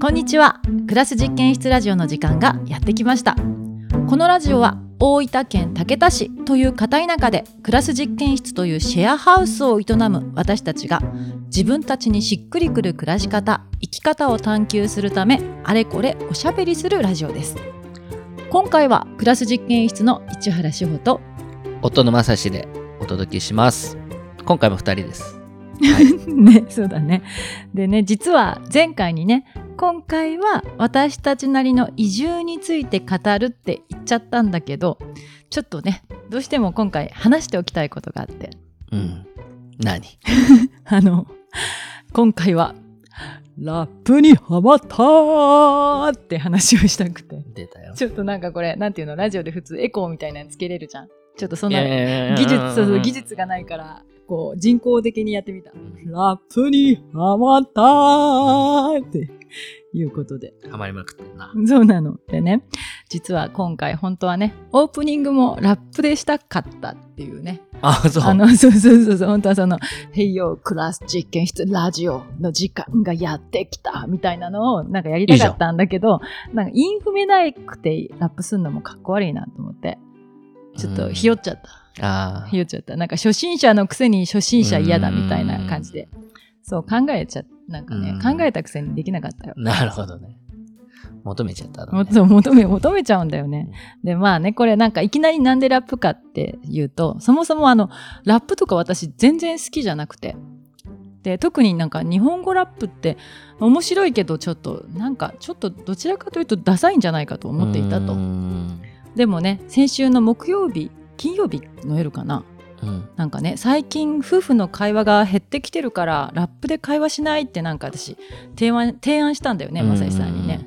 こんにちは。クラス実験室ラジオの時間がやってきました。このラジオは大分県竹田市という片田舎でクラス実験室というシェアハウスを営む私たちが自分たちにしっくりくる暮らし方生き方を探求するためあれこれおしゃべりするラジオです。今回はクラス実験室の市原志保と夫の正志でお届けします。今回も二人です。ね、そうだね。でね、実は前回にね、今回は私たちなりの移住について語るって言っちゃったんだけど、ちょっとね、どうしても今回話しておきたいことがあって。うん何？あの、今回は、ラップにハマったーって話をしたくて。出たよちょっとなんかこれ、なんていうの、ラジオで普通エコーみたいなのつけれるじゃん。ちょっとそんな技技術、技術がないから、こう、人工的にやってみた。ラップにハマったーっていうことで。ハマりまくってんなそうなの。でね、実は今回本当はね、オープニングもラップでしたかったっていうね。あそうあの、そうそうそうそう、本当はその、へいよクラス実験室ラジオの時間がやってきたみたいなのをなんかやりたかったんだけど、なんかインフメなくてラップするのもかっこ悪いなと思って、ちょっとひよっちゃった。あひよっちゃった。なんか初心者のくせに初心者嫌だみたいな感じで。そう考えちゃなんかね、うん考えたくせにできなかったよ。なるほどね求めちゃったの、ね、求め求めちゃうんだよね。でまあねこれなんかいきなりなんでラップかっていうとそもそもあのラップとか私全然好きじゃなくてで特になんか日本語ラップって面白いけどちょっとなんかちょっとどちらかというとダサいんじゃないかと思っていたうとんでもね先週の木曜日金曜日の夜かな。うん。なんかね最近夫婦の会話が減ってきてるからラップで会話しないってなんか私提案提案したんだよねうん。まさしさんにね。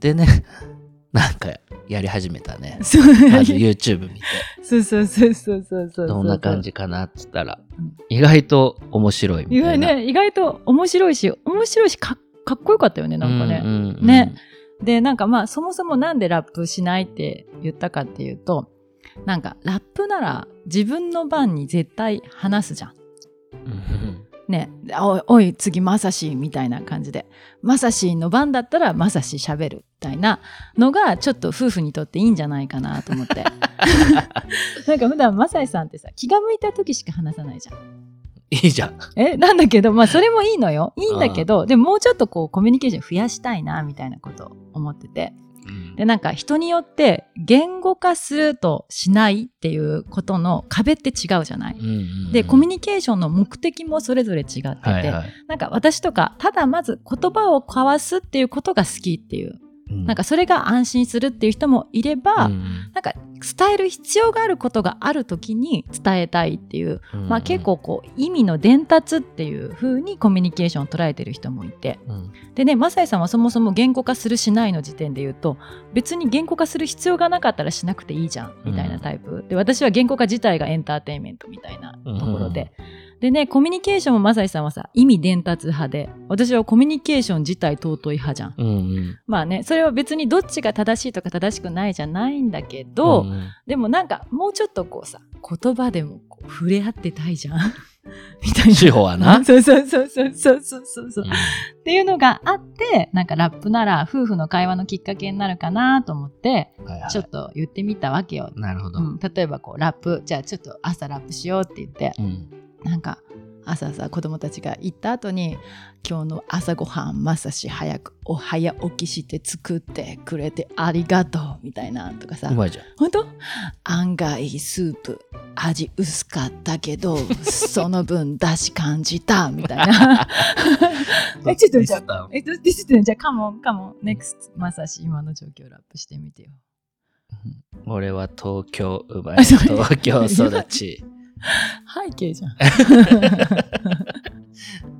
でね なんかやり始めたね。YouTube 見て。そうそうそうそうそうそうどんな感じかなっつったらうん。意外と面白いみ意たいな。外ね意外と面白いし面白いしかかっこよかったよねなんかね。うんうんうん。ねでなんかまあそもそもなんでラップしないって言ったかっていうとなんかラップなら自分の番に絶対話すじゃん。うんね、おいおい次まさしみたいな感じでまさしの番だったらまさし喋るみたいなのがちょっと夫婦にとっていいんじゃないかなと思って なんか普段まさしさんってさ気が向いた時しか話さないじゃん。いいじゃん。えなんだけどまあそれもいいのよ。いいんだけどでももうちょっとこうコミュニケーション増やしたいなみたいなことを思ってて。でなんか人によって言語化するとしないっていうことの壁って違うじゃない？でコミュニニケーションの目的もそれぞれ違ってて、はいはい。なんか私とかただまず言葉を交わすっていうことが好きっていう、なんかそれが安心するっていう人もいれば、うんなんか伝える必要があることがある時に伝えたいっていう、うん。まあ、結構こう意味の伝達っていう風にコミュニケーションを捉えてる人もいて。うん。でねマサイさんはそもそも言語化するしないの時点で言うと別に言語化する必要がなかったらしなくていいじゃんみたいなタイプ、で私は言語化自体がエンターテインメントみたいなところで、でね、コミュニケーションもマサさんはさ、意味伝達派で、私はコミュニケーション自体尊い派じゃん。うんうん、まあね、それは別にどっちが正しいとか正しくないじゃないんだけど、うんうん、でもなんかもうちょっとこうさ、言葉でも触れ合ってたいじゃん。みたいな。司法はな。そうそうそうそうそうそうそう、うん、っていうのがあって、なんかラップなら夫婦の会話のきっかけになるかなと思って、はいはい、ちょっと言ってみたわけよ。なるほど。うん、例えばこう、ラップ、じゃあちょっと朝ラップしようって言って、うんなんか朝さ子供たちが行った後に「今日の朝ごはんまさし早くお早起きして作ってくれてありがとう」みたいなとかさうまいじゃん。本当？案外スープ味薄かったけど その分だし感じたみたいな。えちょっとじゃあえどディスってんじゃあカモンカモンネクストまさし今の状況ラップしてみてよ。俺は東京生まれ東京育ち背景じゃん。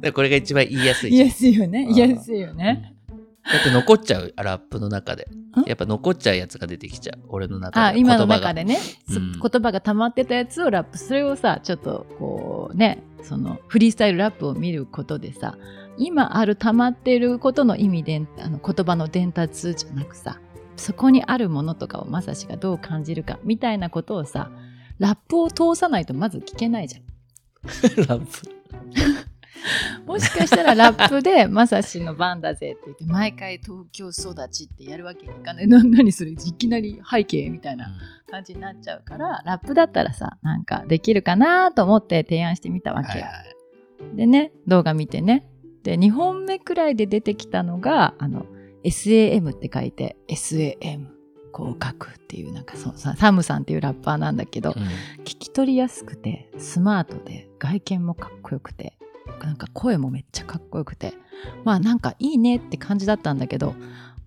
で これが一番言いやすい言いやすいよね。言いやすいよね。だって残っちゃうラップの中で。ん。やっぱ残っちゃうやつが出てきちゃう。俺の中であ今の言葉が。中でね、そうん。言葉が溜まってたやつをラップ。それをさちょっとこうねそのフリースタイルラップを見ることでさ今ある溜まってることの意味であの言葉の伝達じゃなくさそこにあるものとかをまさしがどう感じるかみたいなことをさラップを通さないとまず聞けないじゃん。ラップ。もしかしたらラップで「まさしの番だぜ」って言って毎回東京育ちってやるわけにいかない。な何それいきなり背景みたいな感じになっちゃうからラップだったらさなんかできるかなと思って提案してみたわけ。でね動画見てね。で2本目くらいで出てきたのがあの SAM って書いて SAM 広角っていうなんかそサムさんっていうラッパーなんだけど、うん。聞き取りやすくてスマートで外見もかっこよくてなんか声もめっちゃかっこよくてまあなんかいいねって感じだったんだけど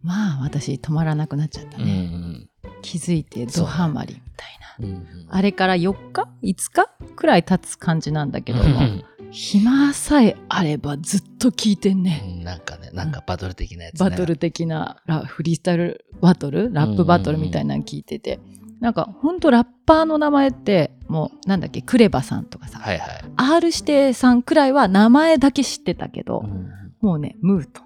まあ私止まらなくなっちゃったうんね、気づいてドハマりみたいな、うんうん。あれから4日？5日くらい経つ感じなんだけども、うん暇さえあればずっと聞いてんね、うんなんかね、なんかバトル的なやつね。バトル的なラフリースタイルバトル？ラップバトルみたいなの聞いてて、なんかほんとラッパーの名前ってもうなんだっけ？クレバさんとかさ、はいはい。R 指定さんくらいは名前だけ知ってたけど、うん。もうねムート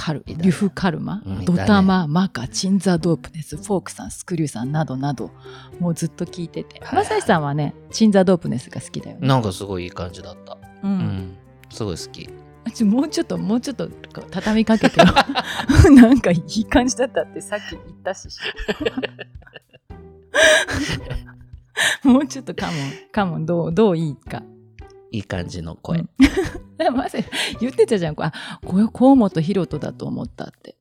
カルリュフカルマ、ドタママカチンザドープネスフォークさんスクリューさんなどなどもうずっと聞いてて。はいまさしさんはねチンザドープネスが好きだよね、なんかすごいいい感じだった。ううん。ん。すごい好き。ちょもうちょっともうちょっと畳みかけてよ なんかいい感じだったってさっき言ったし。もうちょっとカモンカモンどうどういいかいい感じの声。うん。で もまさ言ってたじゃん。これあこれ河本ロ人だと思ったって。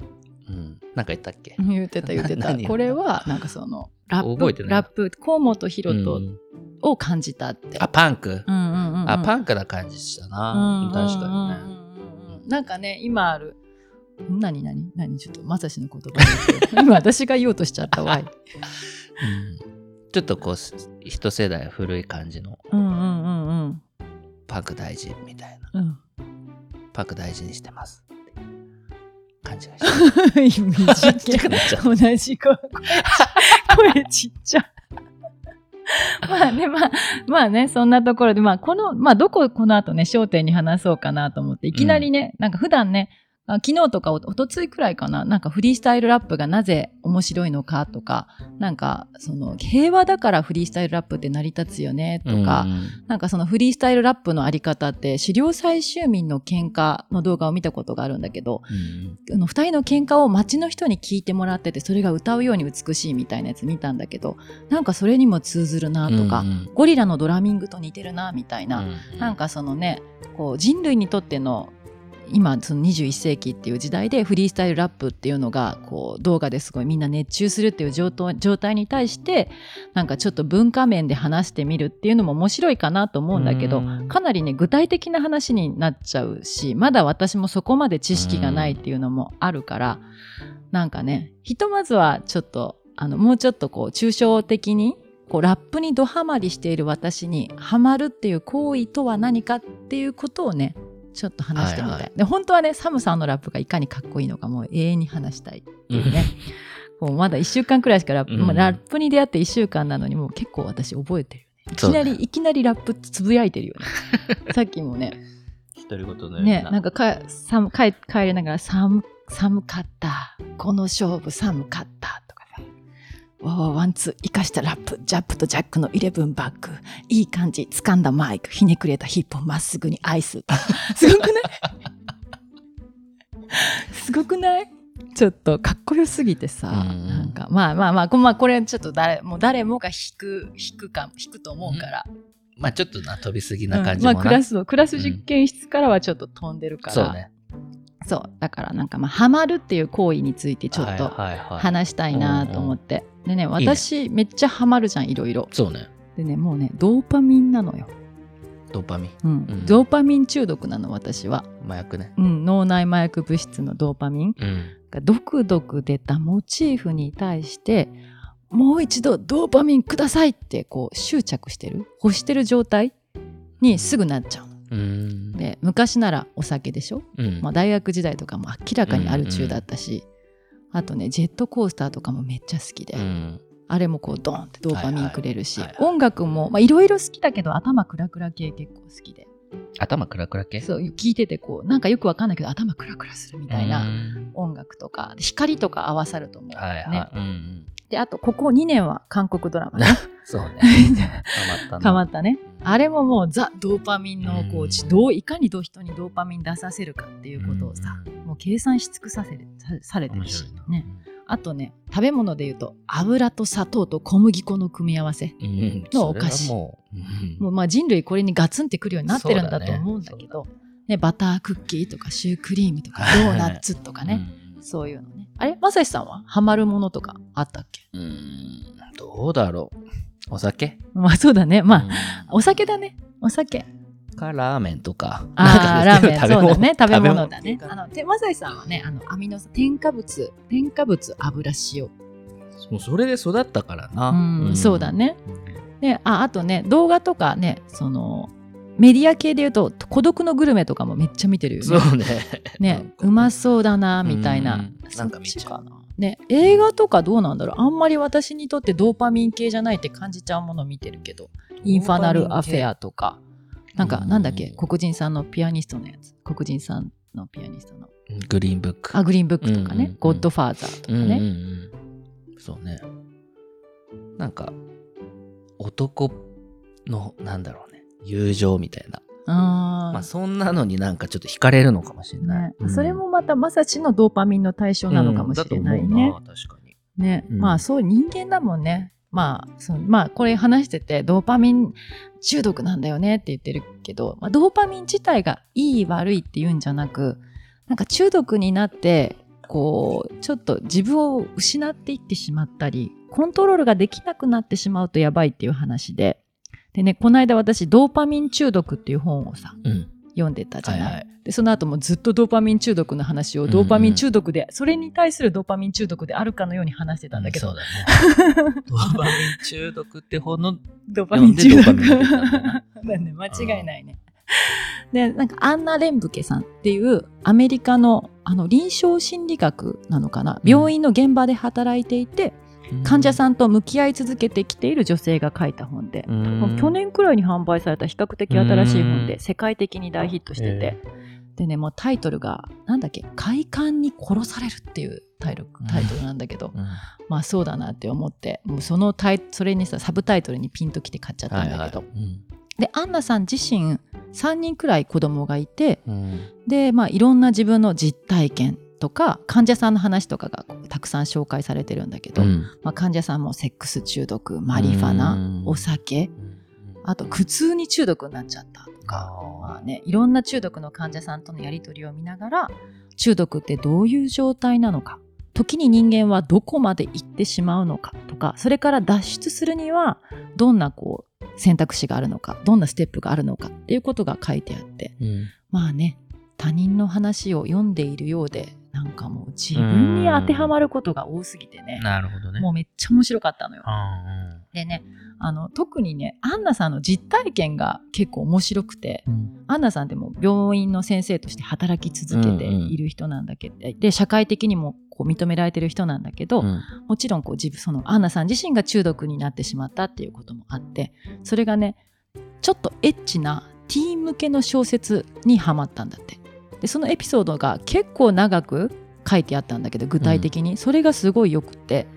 うん。なんか言ったっけ？言ってた言ってた。何？これはなんかそのラップ覚えてラップ河本ロ人うん。を感じたって、あ、パンク？うんうんうんうん。あ、パンクな感じしたな。確かにね。うんうんうんうんなんかね今ある何？何？何？ちょっとまさしの言葉今私が言おうとしちゃったわい。うん。ちょっとこう、一世代古い感じの。うんうんうんうんパク大事みたいな。うんパク大事にしてます。て感じがしてちっちゃくなっちゃい同じ声声ちっちゃまあねまあまあねそんなところでまあこのまあどここの後ね焦点に話そうかなと思っていきなりね、なんか普段ね昨日とかおおとついくらいかな。なんかフリースタイルラップがなぜ面白いのかとか。なんかその平和だからフリースタイルラップって成り立つよねとか、うんなんかそのフリースタイルラップのあり方って狩猟採集民の喧嘩の動画を見たことがあるんだけどうんあの二人の喧嘩を街の人に聞いてもらっててそれが歌うように美しいみたいなやつ見たんだけどなんかそれにも通ずるなとか、うんゴリラのドラミングと似てるなみたいな、うん。なんかそのねこう人類にとっての今その21世紀っていう時代でフリースタイルラップっていうのがこう動画ですごいみんな熱中するっていう状態状態に対してなんかちょっと文化面で話してみるっていうのも面白いかなと思うんだけど、うん。かなりね具体的な話になっちゃうしまだ私もそこまで知識がないっていうのもあるから、なんかねひとまずはちょっとあのもうちょっとこう抽象的にこうラップにドハマりしている私にハマるっていう行為とは何かっていうことをねちょっと話してみたい、はいはい。で本当はねサムさんのラップがいかにかっこいいのかもう永遠に話したいっていうね。こうまだ1週間くらいしかラップ、うん。まあラップに出会って1週間なのにもう結構私覚えてるいきなり、ねいきなりラップつぶやいてるよね。さっきもね。独り言のようねなんかか寒帰帰りながら寒寒かった。この勝負寒かったワンツー生かしたラップ。ジャップとジャックのイレブンバックいい感じ掴んだマイク。ひねくれたヒップをまっすぐにアイス。すごくない？すごくない？ちょっとかっこよすぎてさ、うん。なんかまあまあまあこ,、まあ、これちょっと誰もう誰もが弾く弾くか弾くと思うから、まあちょっとな飛びすぎな感じもな、うん。まあクラスのクラス実験室からはちょっと飛んでるから、そうね。そう。だからなんかまあハマるっていう行為についてちょっと話したいなと思って、でね私めっちゃハマるじゃんいろいろ。そうね。でねもうねドーパミンなのよ、ドーパミン？うん。うん。ドーパミン中毒なの私は、麻薬ね。うん、脳内麻薬物質のドーパミン。うん。がドクドク出たモチーフに対してもう一度ドーパミンくださいってこう執着してる。欲してる状態にすぐなっちゃうの。うん。で昔ならお酒でしょ？うん。まあ、大学時代とかも明らかにアル中だったし、あとねジェットコースターとかもめっちゃ好きで、うん。あれもこうドーンってドーパミンくれるし、はいはいはい。音楽もまあいろいろ好きだけど頭クラクラ系結構好きで。頭クラクラ系？そう聞いててこうなんかよくわかんないけど頭クラクラするみたいなうん。音楽とか。光とか合わさると思う、はいはい、ね、うんで、あと、ここ2年は韓国ドラマね。そうね。ハマったな。変わったね。あれれももうザ・ドーパミンのコーチ、うんどういかにどう人にドーパミン出させるかっていうことをさ、もう計算し尽くさせるさされてるし、ね。あとね、食べ物で言うと、油と砂糖と小麦粉の組み合わせ。うん。のお菓子う、うんもうまあ人類これにガツンってくるようになってるんだと思うんだけど、ねバタークッキーとかシュークリームとかドーナツとかね、うんそういうのね。あれ？まさしさんは？ハマるものとかあったっけ？うーん、どうだろう。お酒？まあそうだね。まあ、あお酒だね。お酒。かラーメンとか。ああ、ラーメン、そうだね。食べ物だね。あの、てまさしさんはね、あの、アミノ酸、添加物、添加物、油、塩。もうそれで育ったからな。うんそうだね。うん。で、あ、あとね、動画とかね、その、メディア系で言うと、孤独のグルメとかもめっちゃ見てるよね。そうね。ね、うまそうだな、みたいな。うんなんか見ちゃうな。ね、映画とかどうなんだろうあんまり私にとってドーパミン系じゃないって感じちゃうもの見てるけど、インファナルアフェアとか、なんか、なんだっけ、うん黒人さんのピアニストのやつ。黒人さんのピアニストの。グリーンブック。あ、グリーンブックとかね、うんうんうんゴッドファーザーとかうんうんうね。ん。そうね。なんか、男の、なんだろうね。友情みたいな。あまあ、そんなのになんかちょっと惹かれるのかもしれない。ねうんそれもまたまさしのドーパミンの対象なのかもしれないね。うん確かに。ね、うんまあそう人間だもんね。まあ、そのまあこれ話しててドーパミン中毒なんだよねって言ってるけど、まあ、ドーパミン自体がいい悪いっていうんじゃなくなんか中毒になってこうちょっと自分を失っていってしまったりコントロールができなくなってしまうとやばいっていう話ででねこの間私ドーパミン中毒っていう本をさうん。読んでたじゃない？はいはい。でその後もずっとドーパミン中毒の話をドーパミン中毒で、それに対するドーパミン中毒であるかのように話してたんだけど、そうだね。ドーパミン中毒って本の、ドーパミン中毒だね間違いないね。でなんかアンナ・レンブケさんっていうアメリカのあの臨床心理学なのかな？病院の現場で働いていて、患者さんと向き合い続けてきている女性が書いた本で、去年くらいに販売された比較的新しい本うん。で世界的に大ヒットしてて、でねもうタイトルがなんだっけ「快感に殺される」っていうタイトルタイトルなんだけど、うん。まあそうだなって思って。もうそのタイそれにさサブタイトルにピンときて買っちゃったんだけど、はいはいうん。でアンナさん自身3人くらい子供がいて。うん。でまあいろんな自分の実体験とか患者さんの話とかがたくさん紹介されてるんだけど、うん。まあ、患者さんもセックス中毒マリファナうん。お酒あと苦痛に中毒になっちゃったとか、まああね、いろんな中毒の患者さんとのやり取りを見ながら中毒ってどういう状態なのか時に人間はどこまで行ってしまうのかとかそれから脱出するにはどんなこう選択肢があるのかどんなステップがあるのかっていうことが書いてあってーうん。まあね他人の話を読んでいるようでなんかもう自分に当てはまることが多すぎてね。なるほどね。もうめっちゃ面白かったのよ。あでねあの特にねアンナさんの実体験が結構面白くてーうん。アンナさんでも病院の先生として働き続けている人なんだけど、で社会的にもこう認められてる人なんだけど、うん。もちろんこう自分そのアンナさん自身が中毒になってしまったっていうこともあってそれがねちょっとエッチなティーン向けの小説にはまったんだってでそのエピソードが結構長く書いてあったんだけど具体的に、それがすごいよくって。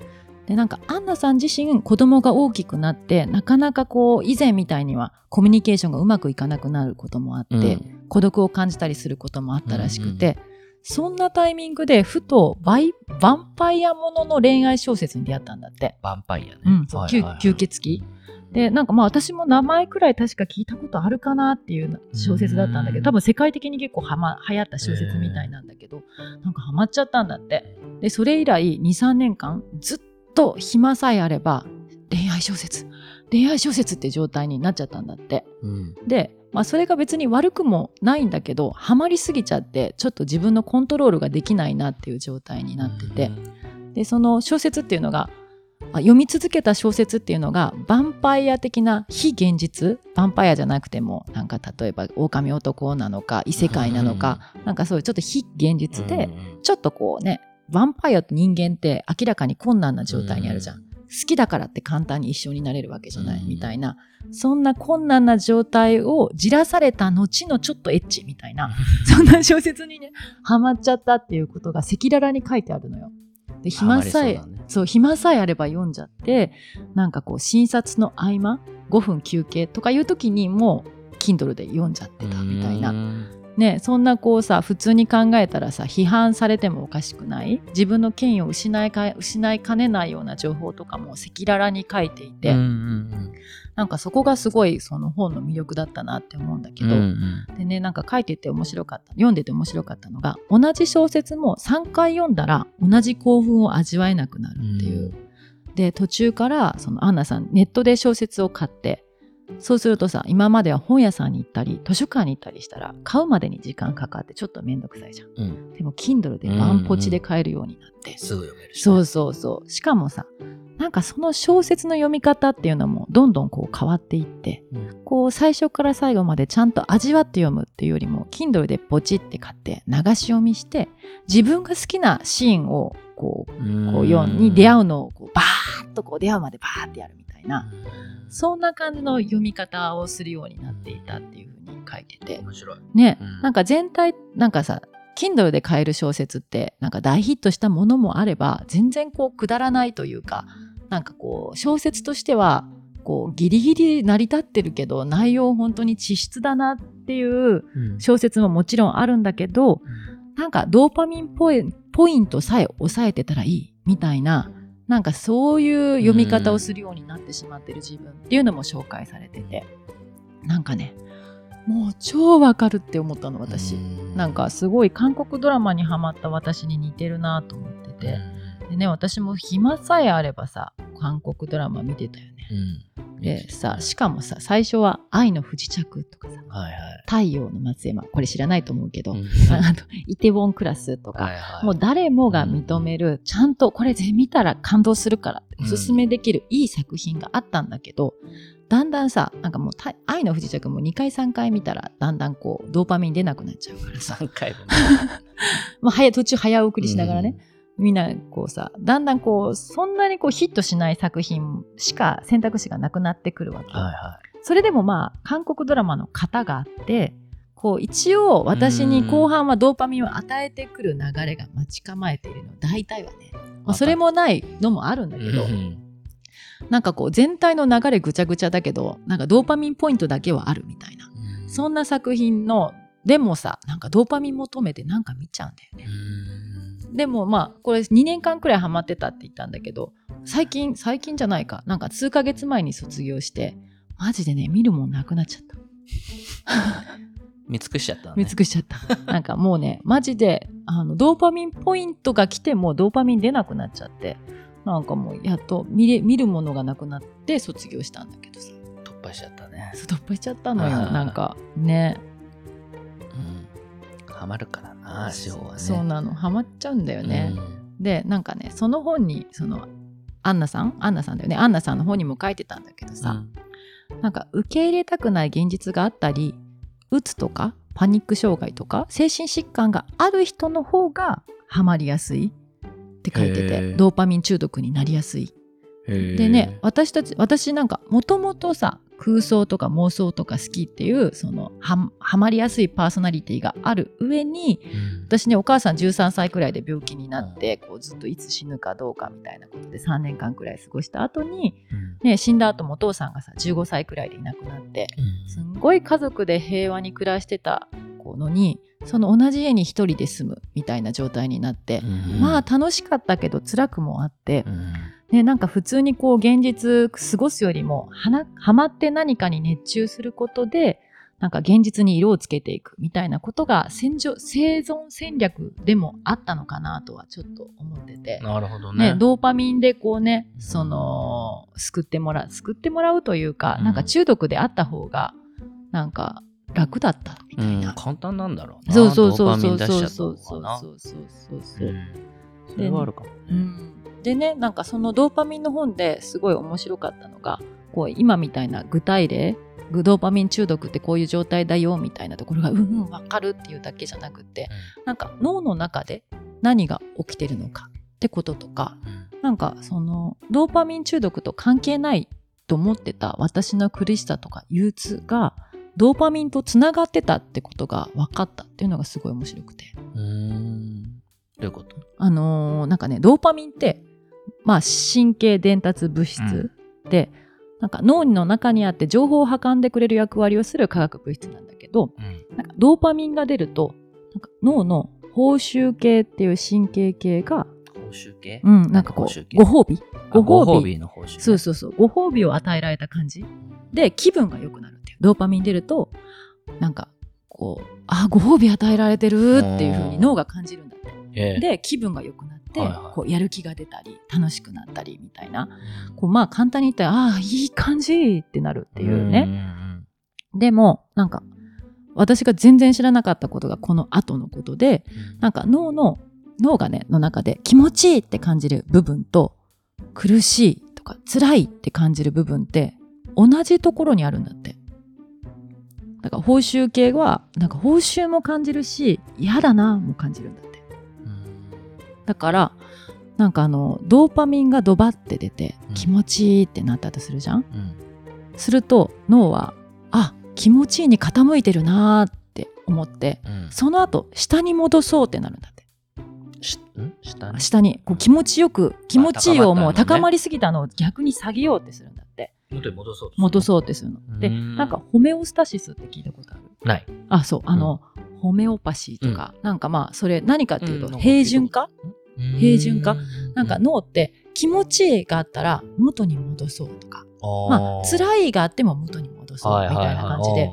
でなんかアンナさん自身子供が大きくなってなかなかこう以前みたいにはコミュニケーションがうまくいかなくなることもあって、うん。孤独を感じたりすることもあったらしくて、そんなタイミングでふとバイヴァンパイアものの恋愛小説に出会ったんだって。ヴァンパイアね。うんはいはいはい。吸吸血鬼でなんかまあ私も名前くらい確か聞いたことあるかなっていう小説だったんだけうん。ど多分世界的に結構はま流行った小説みたいなんだけどなんかハマっちゃったんだって。でそれ以来23年間ずっと暇さえあれば恋愛小説恋愛小説って状態になっちゃったんだって。うん。で、まあ、それが別に悪くもないんだけどハマりすぎちゃってちょっと自分のコントロールができないなっていう状態になってて、でその小説っていうのがあ読み続けた小説っていうのがヴァンパイア的な非現実ヴァンパイアじゃなくてもなんか例えば狼男なのか異世界なのか、なんかそういうちょっと非現実で、ちょっとこうねヴァンパイアと人間って明らかに困難な状態にあるじゃん。好きだからって簡単に一緒になれるわけじゃない、うん。みたいな。そんな困難な状態をじらされた後のちょっとエッチみたいな そんな小説にねハマっちゃったっていうことが赤裸々に書いてあるのよ。で暇さえそうだね。そう暇さえあれば読んじゃってなんかこう診察の合間5分休憩とかいう時にもう Kindle で読んじゃってたみたいなうんね、そんなこうさ普通に考えたらさ批判されてもおかしくない？自分の権威を失いか失いかねないような情報とかも赤裸々に書いていて、うんうんなんかそこがすごいその本の魅力だったなって思うんだけうんど、うん。でねなんか書いてて面白かった読んでて面白かったのが同じ小説も3回読んだら同じ興奮を味わえなくなるっていう。で途中からそのアンナさんネットで小説を買ってそうするとさ今までは本屋さんに行ったり図書館に行ったりしたら買うまでに時間かかってちょっと面倒くさいじゃん。うん。でも Kindle でワンポチで買えるようになって、すぐ読めるしね、そうそうそう。しかもさなんかその小説の読み方っていうのもどんどんこう変わっていってうん。こう最初から最後までちゃんと味わって読むっていうよりも Kindle でポチって買って流し読みして自分が好きなシーンをこうこう読んに出会うのをこうバーッとこう出会うまでバーってやるみたいなそんな感じの読み方をするようになっていたっていうふうに書いてて。面白い。ね、うん。なんか全体なんかさ Kindle で買える小説ってなんか大ヒットしたものもあれば全然こうくだらないというかなんかこう小説としてはこうギリギリ成り立ってるけど内容本当に稚拙だなっていううん。小説ももちろんあるんだけどなんかドーパミンポイポイントさえ抑えてたらいいみたいななんかそういう読み方をするようになってしまってる自分っていうのも紹介されててなんかねもう超わかるって思ったの私。うん。なんかすごい韓国ドラマにハマった私に似てるなと思っててでね私も暇さえあればさ韓国ドラマ見てたよね。うん。でさしかもさ最初は「愛の不時着」とかさはいはい「太陽の松山」これ知らないと思うけど、うん。あとイテウォンクラスとか、はいはい。もう誰もが認める、ちゃんとこれぜ見たら感動するからおすすめできるいい作品があったんだけど、だんだんさなんかもうた愛の不時着も2回3回見たらだんだんこうドーパミン出なくなっちゃうからさ、3回もね まあ、早途中早送りしながらね、みんなこうさだんだんこうそんなにこうヒットしない作品しか選択肢がなくなってくるわけ。よ、はいはそれでもまあ韓国ドラマの型があってこう一応私に後半はドーパミンを与えてくる流れが待ち構えているの大体はね、まあ、それもないのもあるんだけど、うん。なんかこう全体の流れぐちゃぐちゃだけどなんかドーパミンポイントだけはあるみたいな。うん。そんな作品のでもさなんかドーパミン求めてなんか見ちゃうんだよね。うんでもまあこれ2年間くらいハマってたって言ったんだけど最近最近じゃないかなんか数ヶ月前に卒業してマジでね見るもんなくなっちゃった見尽くしちゃったのね見尽くしちゃった。なんかもうね、マジで、あの、ドーパミンポイントが来てもドーパミン出なくなっちゃって、なんかもうやっと見れ見るものがなくなって卒業したんだけどさ。突破しちゃったね突破しちゃったのよ。なんかね。うんハマるからな司法はねそうなの。ハマっちゃうんだよね。うんで、なんかね、その本に、その、アンナさん？アンナさんだよね。アンナさんの本にも書いてたんだけどさ、なんか受け入れたくない現実があったり、うつとかパニック障害とか精神疾患がある人の方がハマりやすいって書いてへてードーパミン中毒になりやすい。でね私たち私なんかもともとさ空想とか妄想とか好きっていうそのはハマりやすいパーソナリティがある上にうん。私ねお母さん13歳くらいで病気になってこうずっといつ死ぬかどうかみたいなことで3年間くらい過ごした後に、うん。ね、死んだ後もお父さんがさ15歳くらいでいなくなってうん。すんごい家族で平和に暮らしてたのにその同じ家に一人で住むみたいな状態になって、うん。まあ楽しかったけど辛くもあってう、んね、なんか普通にこう現実過ごすよりもはなハマって何かに熱中することでなんか現実に色をつけていくみたいなことが戦場生存戦略でもあったのかなとはちょっと思ってて。なるほどね。ね、ドーパミンでこうね、うん。その、救ってもらう、救ってもらうというか、うん。なんか中毒であった方が、なんか楽だったみたいな。うん簡単なんだろうな。そうそうそうドーパミそうン出しちゃったそうそう方がなそうそうそうそう。うん。それはあるかもね。うんでね、なんかそのドーパミンの本ですごい面白かったのが、こう今みたいな具体例、グドーパミン中毒ってこういう状態だよみたいなところが うんうんわかるっていうだけじゃなくて、なんか脳の中で何が起きてるのかってこととか、うん。なんかそのドーパミン中毒と関係ないと思ってた私の苦しさとか憂鬱がドーパミンとつながってたってことが分かったっていうのがすごい面白くて。うん。どういうこと？あのーなんかねドーパミンってまあ神経伝達物質で、なんか脳の中にあって情報を運んでくれる役割をする化学物質なんだけどうん。なんかドーパミンが出るとなんか脳の報酬系っていう神経系が、報酬系？うん、なんかこうご褒美？あご褒美？の報酬ね。そうそうそう。ご褒美を与えられた感じ。で気分が良くなるっていう。ドーパミン出るとなんかこうあご褒美与えられてるっていう風に脳が感じるんだって。ええ。で気分が良くなって、はいはい。こうやる気が出たり楽しくなったりみたいな。こうまあ簡単に言ったらああいい感じってなるっていうね、ね。でもなんか私が全然知らなかったことがこの後のことでなんか脳の脳がねの中で気持ちいいって感じる部分と苦しいとか辛いって感じる部分って同じところにあるんだって。だから報酬系はなんか報酬も感じるし嫌だなも感じるんだってだからなんかあのドーパミンがドバって出てうん。気持ちいいってなったとするじゃん、うん。すると脳はあ気持ちいいに傾いてるなーって思ってうん。その後下に戻そうってなるんだって。下に？下に。こう気持ちよく気持ちいいをもう高まりすぎたのを逆に下げようってするんだって。元に戻そうと戻う。そうってするの。でうん。なんかホメオスタシスって聞いたことある？ない。あそう。あの、ホメオパシーとか、なんかまあそれ何かっていうとうん。平準化、平準化？うん。なんか脳って気持ちいいがあったら元に戻そうとか。まあ辛いがあっても元に戻そうみたいな感じで、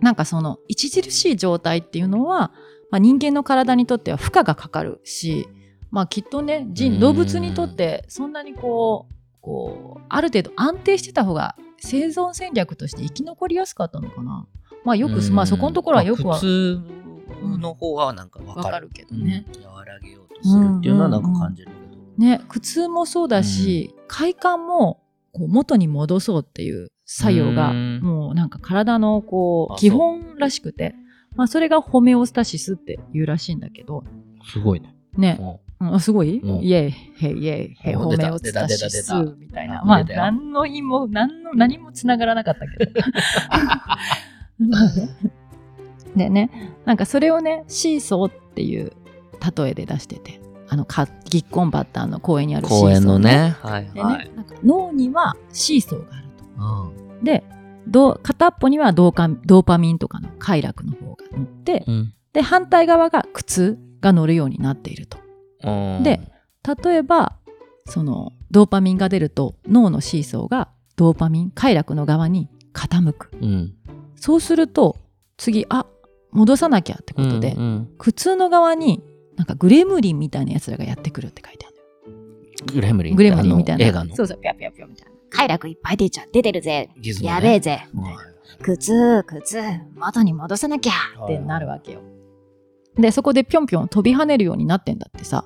なんかその著しい状態っていうのは、まあ、人間の体にとっては負荷がかかるし、まあ、きっとねうん。人動物にとってそんなにこうこうある程度安定してた方が生存戦略として生き残りやすかったのかな。まあよく、まあそこのところはよくは普通の方はなんかわかる。けどね。うん。和らげようとするっていうのはなんか感じるけど。ね苦痛もそうだし、快感もこう元に戻そうっていう作用がうん。もうなんか体のこあう。基本らしくて、まあ、それがホメオスタシスっていうらしいんだけど。すごいね。ね、もうん、あすごい、うん。イエイ。ヘイイエイ。ヘイホメオスタシスみたいな。まあ何の意も何の何もつながらなかったけど でね。なんかそれをねシーソーっていう例えで出してて。あのかギッコンバッターの公園にあうるシーソー、公園のね。はい。でね、はい。なんか脳にはシーソーがあると。うん。でどう片っぽにはドーカドーパミンとかの快楽の方が乗ってうん。で反対側が苦痛が乗るようになっていると。うん。で例えばそのドーパミンが出ると脳のシーソーがドーパミン快楽の側に傾く。うん。そうすると次あ戻さなきゃってことで、うんうん苦痛の側になんかグレムリンみたいなやつらがやってくるって書いてあるグレムリン。グレムリンみたいな映画の。そうそうぴゃぴゃぴゃみたいな快楽いっぱい出ちゃ出てるぜ。ねやべえぜ。はい苦痛、苦痛。元に戻さなきゃ。ってなるわけよ。でそこでぴょんぴょん飛び跳ねるようになってんだってさ。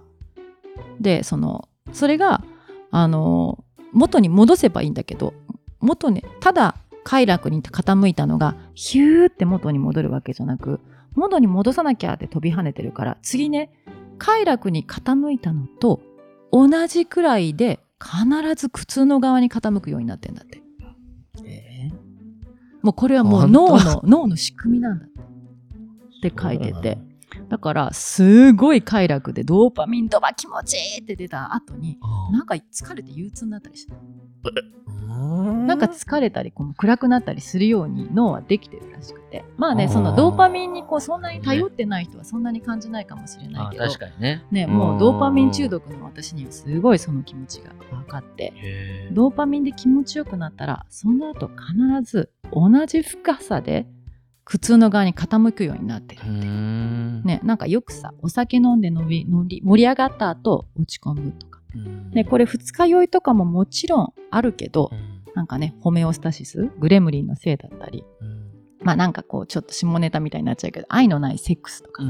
でそのそれがあの元に戻せばいいんだけど元にただ快楽に傾いたのがヒューって元に戻るわけじゃなく元に戻さなきゃって飛び跳ねてるから次ね快楽に傾いたのと同じくらいで必ず苦痛の側に傾くようになってんだって。えもうこれはもう本脳当の脳の仕組みなんだって書いてて。だからすごい快楽でドーパミンドバ気持ちいいって出た後になんか疲れて憂鬱になったりして。ーなんか疲れたりこう暗くなったりするように脳はできてるらしくて。まあねそのドーパミンにこうそんなに頼ってない人はそんなに感じないかもしれないあけど。確かにね。ねもうドーパミン中毒の私にはすごいその気持ちが分かって。ドーパミンで気持ちよくなったらその後必ず同じ深さで苦痛の側に傾くようになってるう。ー。ん。ね、なんかよくさお酒飲んで飲み飲み盛り上がった後落ち込むとか、これ二日酔いとかももちろんあるけどうん。なんかねホメオスタシスグレムリンのせいだったり。うん。まあなんかこうちょっと下ネタみたいになっちゃうけど愛のないセックスとかさ、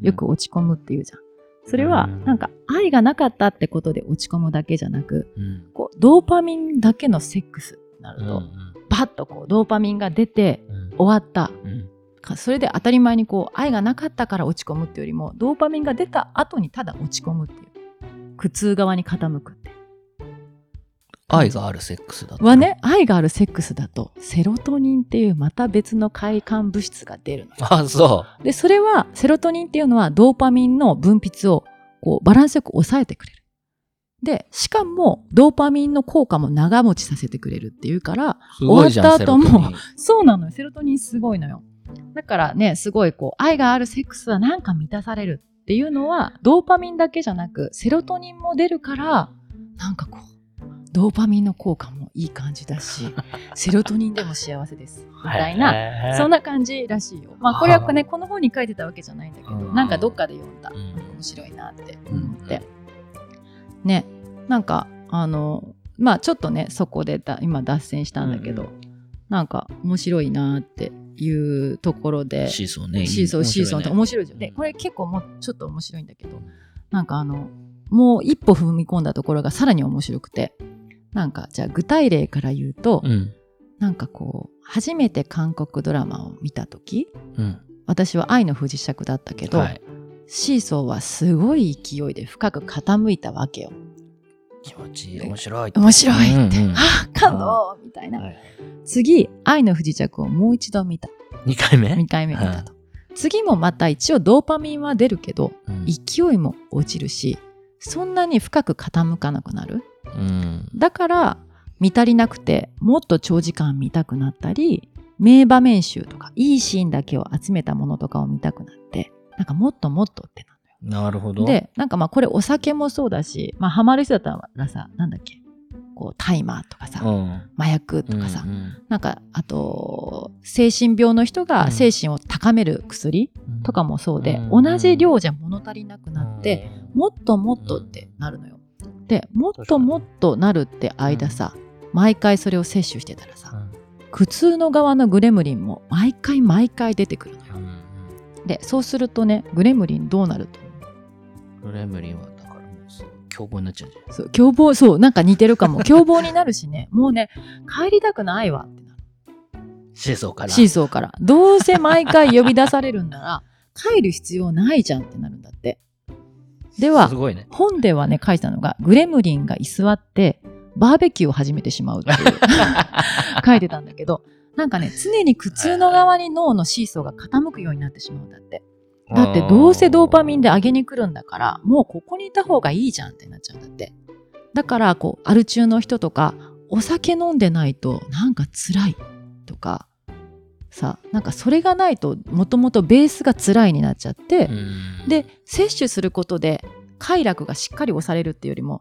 よく落ち込むっていうじゃん。それはうんなんか愛がなかったってことで落ち込むだけじゃなくうん。こうドーパミンだけのセックスになると、うん。バッとこうドーパミンが出てうん終わった。うん。かそれで当たり前にこう愛がなかったから落ち込むっていうよりもドーパミンが出た後にただ落ち込むっていう。苦痛側に傾くって愛があるセックスだと。はね愛があるセックスだとセロトニンっていうまた別の快感物質が出るの。あそでそれはセロトニンっていうのはドーパミンの分泌をこうバランスよく抑えてくれる。で、しかもドーパミンの効果も長持ちさせてくれるっていうから、終わった後もそうなのよ。セロトニンすごいのよ。だからね、すごいこう、愛があるセックスはなんか満たされるっていうのは、ドーパミンだけじゃなく、セロトニンも出るから、なんかこう、ドーパミンの効果もいい感じだし、セロトニンでも幸せです。みたいな、そんな感じらしいよ。まあこれはね、この本に書いてたわけじゃないんだけど、うんなんかどっかで読んだ。うん面白いなって思って。ね、なんか、あの、まあちょっとね、そこでだ今脱線したんだけど、うんなんか面白いなっていうところで、シーソーね。シーソー、シーソーって面面白いじゃん。で、うんこれ結構もうちょっと面白いんだけど、なんかあの、もう一歩踏み込んだところがさらに面白くて、なんかじゃあ具体例から言うと、白いね。なんかこう、初めて韓国ドラマを見たとき、うん。うん。私は愛の不時着だったけど、はい。シーソーはすごい勢いで深く傾いたわけよ。気持ちいい。面白い。面白いって、うんうんあ感動みたいな。はい次、愛の不時着をもう一度見た。二回目？2回目見たと。次もまた一応ドーパミンは出るけど、うん勢いも落ちるし、そんなに深く傾かなくなる。うん。だから、見足りなくて、もっと長時間見たくなったり、名場面集とか、いいシーンだけを集めたものとかを見たくなって、なんかもっともっとってななるほど。で、なんかまあこれお酒もそうだし、まあハマる人だったらさ、なんだっけ、こうタイマーとかさ、うん、麻薬とかさ、うんうん。なんかあと、精神病の人うん。が精神を高める薬とかもそうで、うん。同じ量じゃ物足りなくなって、、もっともっとってなるのよ。で、もっともっとなるって間さ、毎回それを摂取してたらさ、うん。苦痛の側のグレムリンも毎回毎回出てくるのよ。うん。で、そうするとね、グレムリンどうなるとグレムリンはだからもうすぐ凶暴になっちゃうんじゃないそう、凶暴、そう、なんか似てるかも。凶暴になるしね、もうね、帰りたくないわってなる。シーソーから。シーソーから。どうせ毎回呼び出されるんなら、帰る必要ないじゃんってなるんだって。ではす、ごいね。本ではね、書いてたのが、グレムリンが居座って、バーベキューを始めてしまうっていう、書いてたんだけど、なんかね、常に苦痛の側に脳のシーソーが傾くようになってしまうんだって。だってどうせドーパミンで上げに来るんだから、もうここにいた方がいいじゃんってなっちゃうんだって。だから、こう、アル中の人とか、お酒飲んでないとなんか辛いとか、さ、なんかそれがないと、もともとベースが辛いになっちゃって、うんで、摂取することで、快楽がしっかり押されるっていうよりも、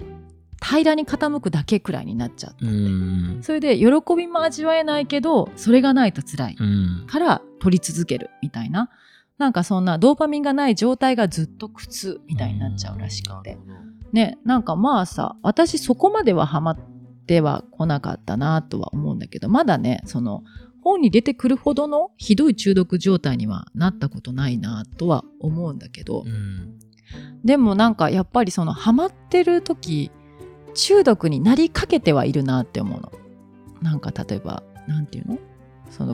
平らに傾くだけくらいになっちゃう。うん。それで、喜びも味わえないけど、それがないと辛い。うん。から取り続けるみたいな。なんかそんなドーパミンがない状態がずっと苦痛みたいになっちゃうらしくて。ね、なんかまあさ、私そこまではハマっては来なかったなとは思うんだけど、まだね、その本に出てくるほどのひどい中毒状態にはなったことないなとは思うんだけど、うん。でもなんかやっぱりそのハマってる時、中毒になりかけてはいるなって思うの。なんか例えば、なんていうの？その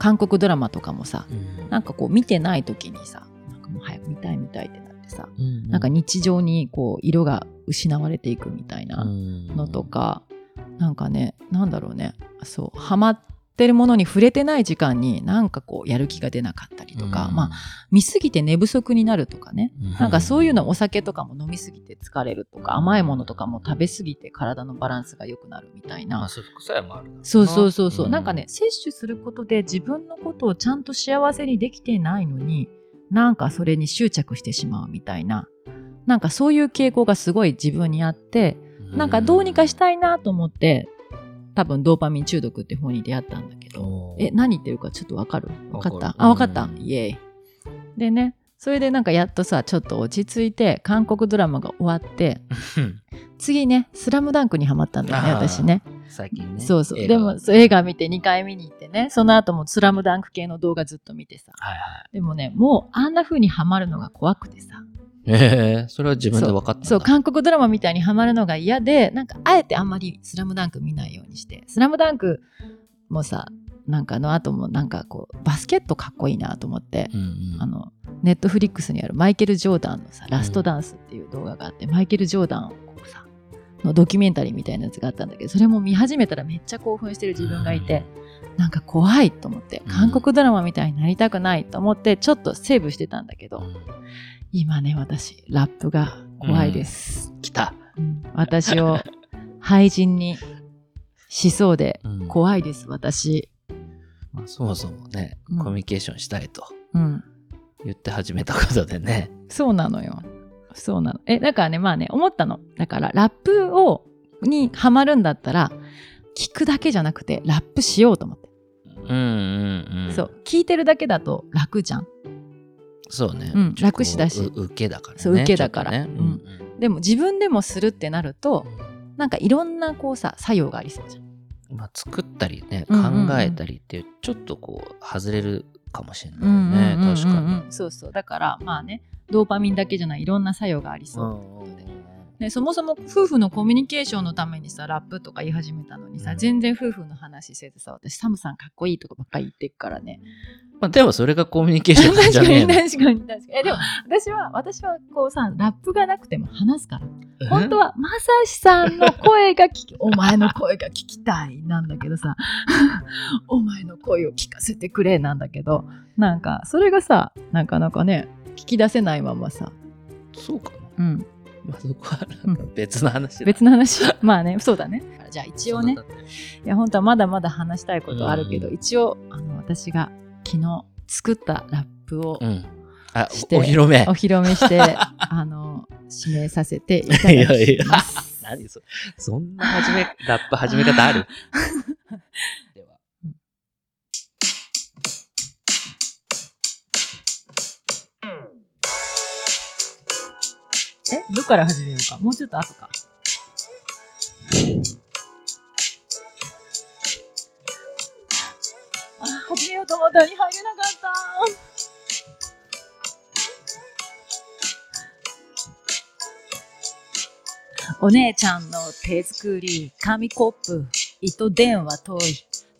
韓国ドラマとかもさ、なんかこう見てない時にさ、なんかもう早く見たい見たいってなってさ、うんなんか日常にこう色が失われていくみたいなのと、か、なんかね、なんだろうね、そう、ハマってるものに触れてない時間になんかこうやる気が出なかったりとか、まあ見すぎて寝不足になるとかね、なんかそういうのお酒とかも飲みすぎて疲れるとか、甘いものとかも食べすぎて体のバランスが良くなるみたいな。まあ、。そう副作用もあるそうそうそうそう、ん。なんかね摂取することで自分のことをちゃんと幸せにできてないのになんかそれに執着してしまうみたいな。なんかそういう傾向がすごい自分にあってなんかどうにかしたいなと思って多分ドーパミン中毒って本に出会ったんだけど。え何言ってるかちょっとわかる？わかった？あわかった。うん。イエーイ。でねそれでなんかやっとさちょっと落ち着いて韓国ドラマが終わって 次ね「スラムダンクにハマったんだよね私ね。最近ね。そうそう。でも、そう映画見て2回見に行ってね、その後もスラムダンク系の動画ずっと見てさ。はいはでもね、もうあんな風にハマるのが怖くてさ。い。ええ、それは自分で分かった。そう、韓国ドラマみたいにハマるのが嫌で、なんかあえてあんまりスラムダンク見ないようにして。スラムダンクもさ、なんかあの後もなんかこう、バスケットかっこいいなと思って、うんうん。あの、ネットフリックスにあるマイケル・ジョーダンのさ、ラストダンスっていう動画があって、マイケル・ジョーダンをこうさ、のドキュメンタリーみたいなやつがあったんだけどそれも見始めたらめっちゃ興奮してる自分がいて、なんか怖いと思ってうん韓国ドラマみたいになりたくないと思ってちょっとセーブしてたんだけど、うん今ね私ラップが怖いです、来た。うん。私を廃人にしそうでうん。怖いです私、まあそもそもね、うん。コミュニケーションしたいとうん、言って始めたことでね。そうなのよ。そうなの。えだからねまあね思ったの。だからラップをにハマるんだったら聞くだけじゃなくてラップしようと思って、うんうんうん。そう。聞いてるだけだと楽じゃんそうね。うん楽しだし。う受けだからね。そう受けだから。ちょっとね。うん。でも自分でもするってなるとなんかいろんなこうさ作用がありそうじゃん。うんまあ作ったりね、うんうんうん。考えたりっていう、ちょっとこう、外れるかもしれないうんうんね。うんうん確かに。そうそう。だからまあねドーパミンだけじゃないいろんな作用がありそう、うんうんね、そもそも夫婦のコミュニケーションのためにさラップとか言い始めたのにさ、うん。全然夫婦の話せずさ私サムさんかっこいいとかばっかり言ってっからね。まあでもそれがコミュニケーションなんじゃねえの？確かに確かに。えでも 私は私はこうさラップがなくても話すから。本当はまさしさんの声が聞き お前の声が聞きたいなんだけどさ。お前の声を聞かせてくれなんだけど。なんかそれがさなかなかね聞き出せないままさ。そうかな。うんまあそこはなんか別の話だ。別の話。まあねそうだね。じゃあ一応ね。いや本当はまだまだ話したいことはあるけど、うん。一応あの私が昨日作ったラップをうん。あお披露目。お。披露目して あの指名させていただきます。いやいや。何そそんな始め、ラップ始め方ある？え？どっから始めようか？もうちょっと後か。あ始めようと思ったのに入れなかった。お姉ちゃんの手作り紙コップ糸電話トイ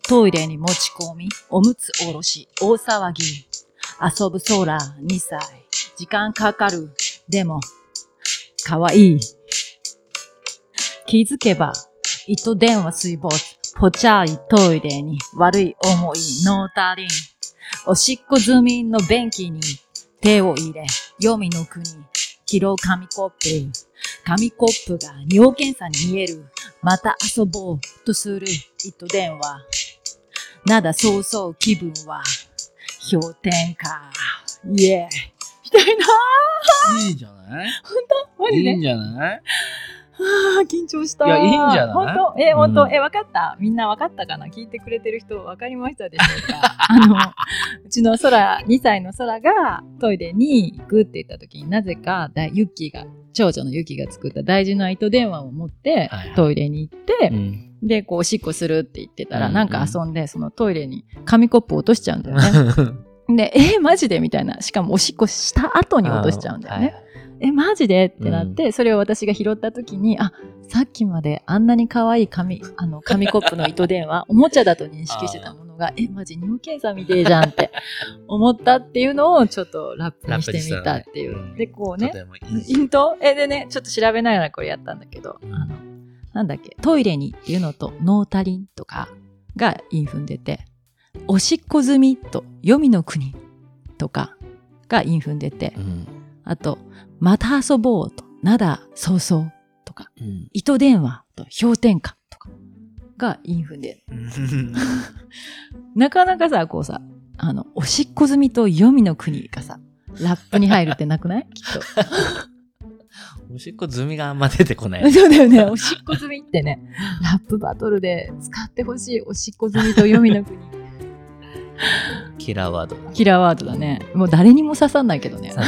トイレに持ち込みおむつおろし大騒ぎ遊ぶ空2歳時間かかるでもかわいい気づけば糸電話水没ぽちゃいトイレに悪い思いノータリンおしっこ済みの便器に手を入れ黄泉の国拾う紙コップ紙コップが尿検査に見える。また遊ぼうとする糸電話。なだそうそう気分は氷点下。イエーイ。したいな。いいじゃない？マジで？いいんじゃない？あー緊張した。いやいいんじゃない？本当？え、本当、うんえ、わかった？みんなわかったかな？聞いてくれてる人わかりましたでしょうか？あの、うちの空、2歳の空がトイレに行くって言った時になぜかだユッキーが、長女のユキが作った大事な糸電話を持ってはいはい。トイレに行って、うん。で、こう、おしっこするって言ってたら、うん。なんか遊んで、そのトイレに紙コップ落としちゃうんだよね。で、えマジで？みたいな。しかもおしっこした後に落としちゃうんだよね。え、マジで？ってなって、それを私が拾った時に、あ、さっきまであんなに可愛い紙、あの、紙コップの糸電話、おもちゃだと認識してたものが、え、マジ尿検査みてえじゃんって思ったっていうのを、ちょっとラップにしてみたっていう。ねで、こうね、とてもいいヒント？え、でね、ちょっと調べながらこれやったんだけど、うん。あの、なんだっけ、トイレにっていうのと、ノータリンとかが韻踏んでて、おしっこ済みと、黄泉の国とかが韻踏んでてう、ん。あと、また遊ぼうと、なだ、そうそうとか、うん。糸電話と氷点下とかが韻踏んで、なかなかさ、こうさ、あの、おしっこ済みと黄泉の国がさ、ラップに入るってなくない？きっと。おしっこ済みがあんま出てこない。そうだよね。おしっこ済みってね、ラップバトルで使ってほしい。おしっこ済みと読みの国。キラーワード。キラーワードだね。もう誰にも刺さんないけどね。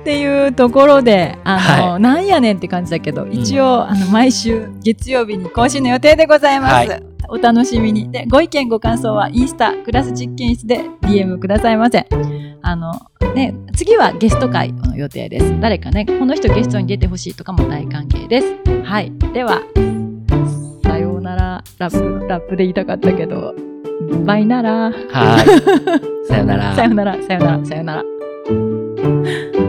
っていうところで、あの、はなんやねんって感じだけど、一応、あの、毎週月曜日に更新の予定でございます。はお楽しみに。で、ご意見ご感想はインスタ、クラス実験室で DM くださいませ。あの、ね、次はゲスト会の予定です。誰かね、この人ゲストに出てほしいとかも大歓迎です。はい。では、なら。ラップ、ラップで言いたかったけど、バイなら。はい。さよなら。さよなら、さよなら、さよなら。